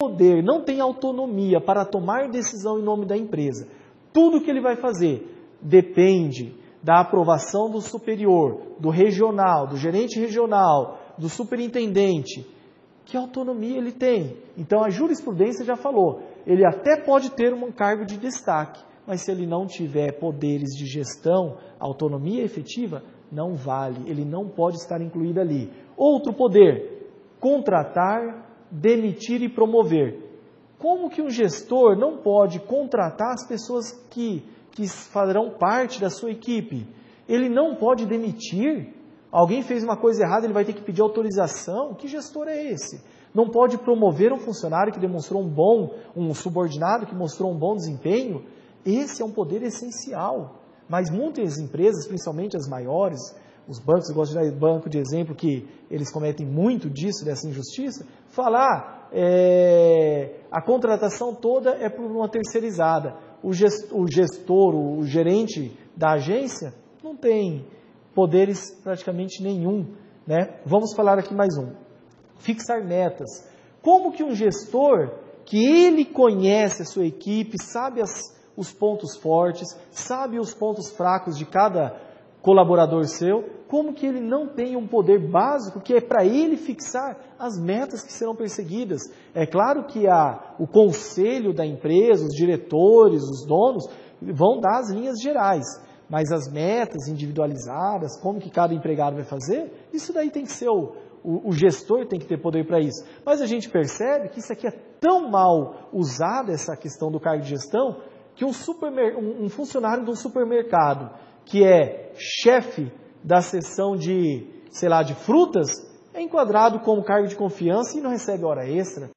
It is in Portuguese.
poder, não tem autonomia para tomar decisão em nome da empresa, tudo que ele vai fazer depende da aprovação do superior, do regional, do gerente regional, do superintendente. Que autonomia ele tem? Então a jurisprudência já falou, ele até pode ter um cargo de destaque, mas se ele não tiver poderes de gestão, autonomia efetiva, não vale, ele não pode estar incluído ali. Outro poder, contratar, demitir e promover. Como que um gestor não pode contratar as pessoas que, que farão parte da sua equipe? Ele não pode demitir? Alguém fez uma coisa errada, ele vai ter que pedir autorização? Que gestor é esse? Não pode promover um funcionário que demonstrou um bom, um subordinado que mostrou um bom desempenho? Esse é um poder essencial. Mas muitas empresas, principalmente as maiores, os bancos, eu gosto de dar banco de exemplo que eles cometem muito disso, dessa injustiça, falar ah, é, a contratação toda é por uma terceirizada. O gestor, o gestor, o gerente da agência não tem poderes praticamente nenhum. Né? Vamos falar aqui mais um. Fixar metas. Como que um gestor que ele conhece a sua equipe, sabe as, os pontos fortes, sabe os pontos fracos de cada colaborador seu, como que ele não tem um poder básico que é para ele fixar as metas que serão perseguidas? É claro que a, o conselho da empresa, os diretores, os donos, vão dar as linhas gerais, mas as metas individualizadas, como que cada empregado vai fazer, isso daí tem que ser o, o, o gestor tem que ter poder para isso. Mas a gente percebe que isso aqui é tão mal usado, essa questão do cargo de gestão, que um, um, um funcionário de um supermercado que é chefe da seção de, sei lá, de frutas, é enquadrado como cargo de confiança e não recebe hora extra.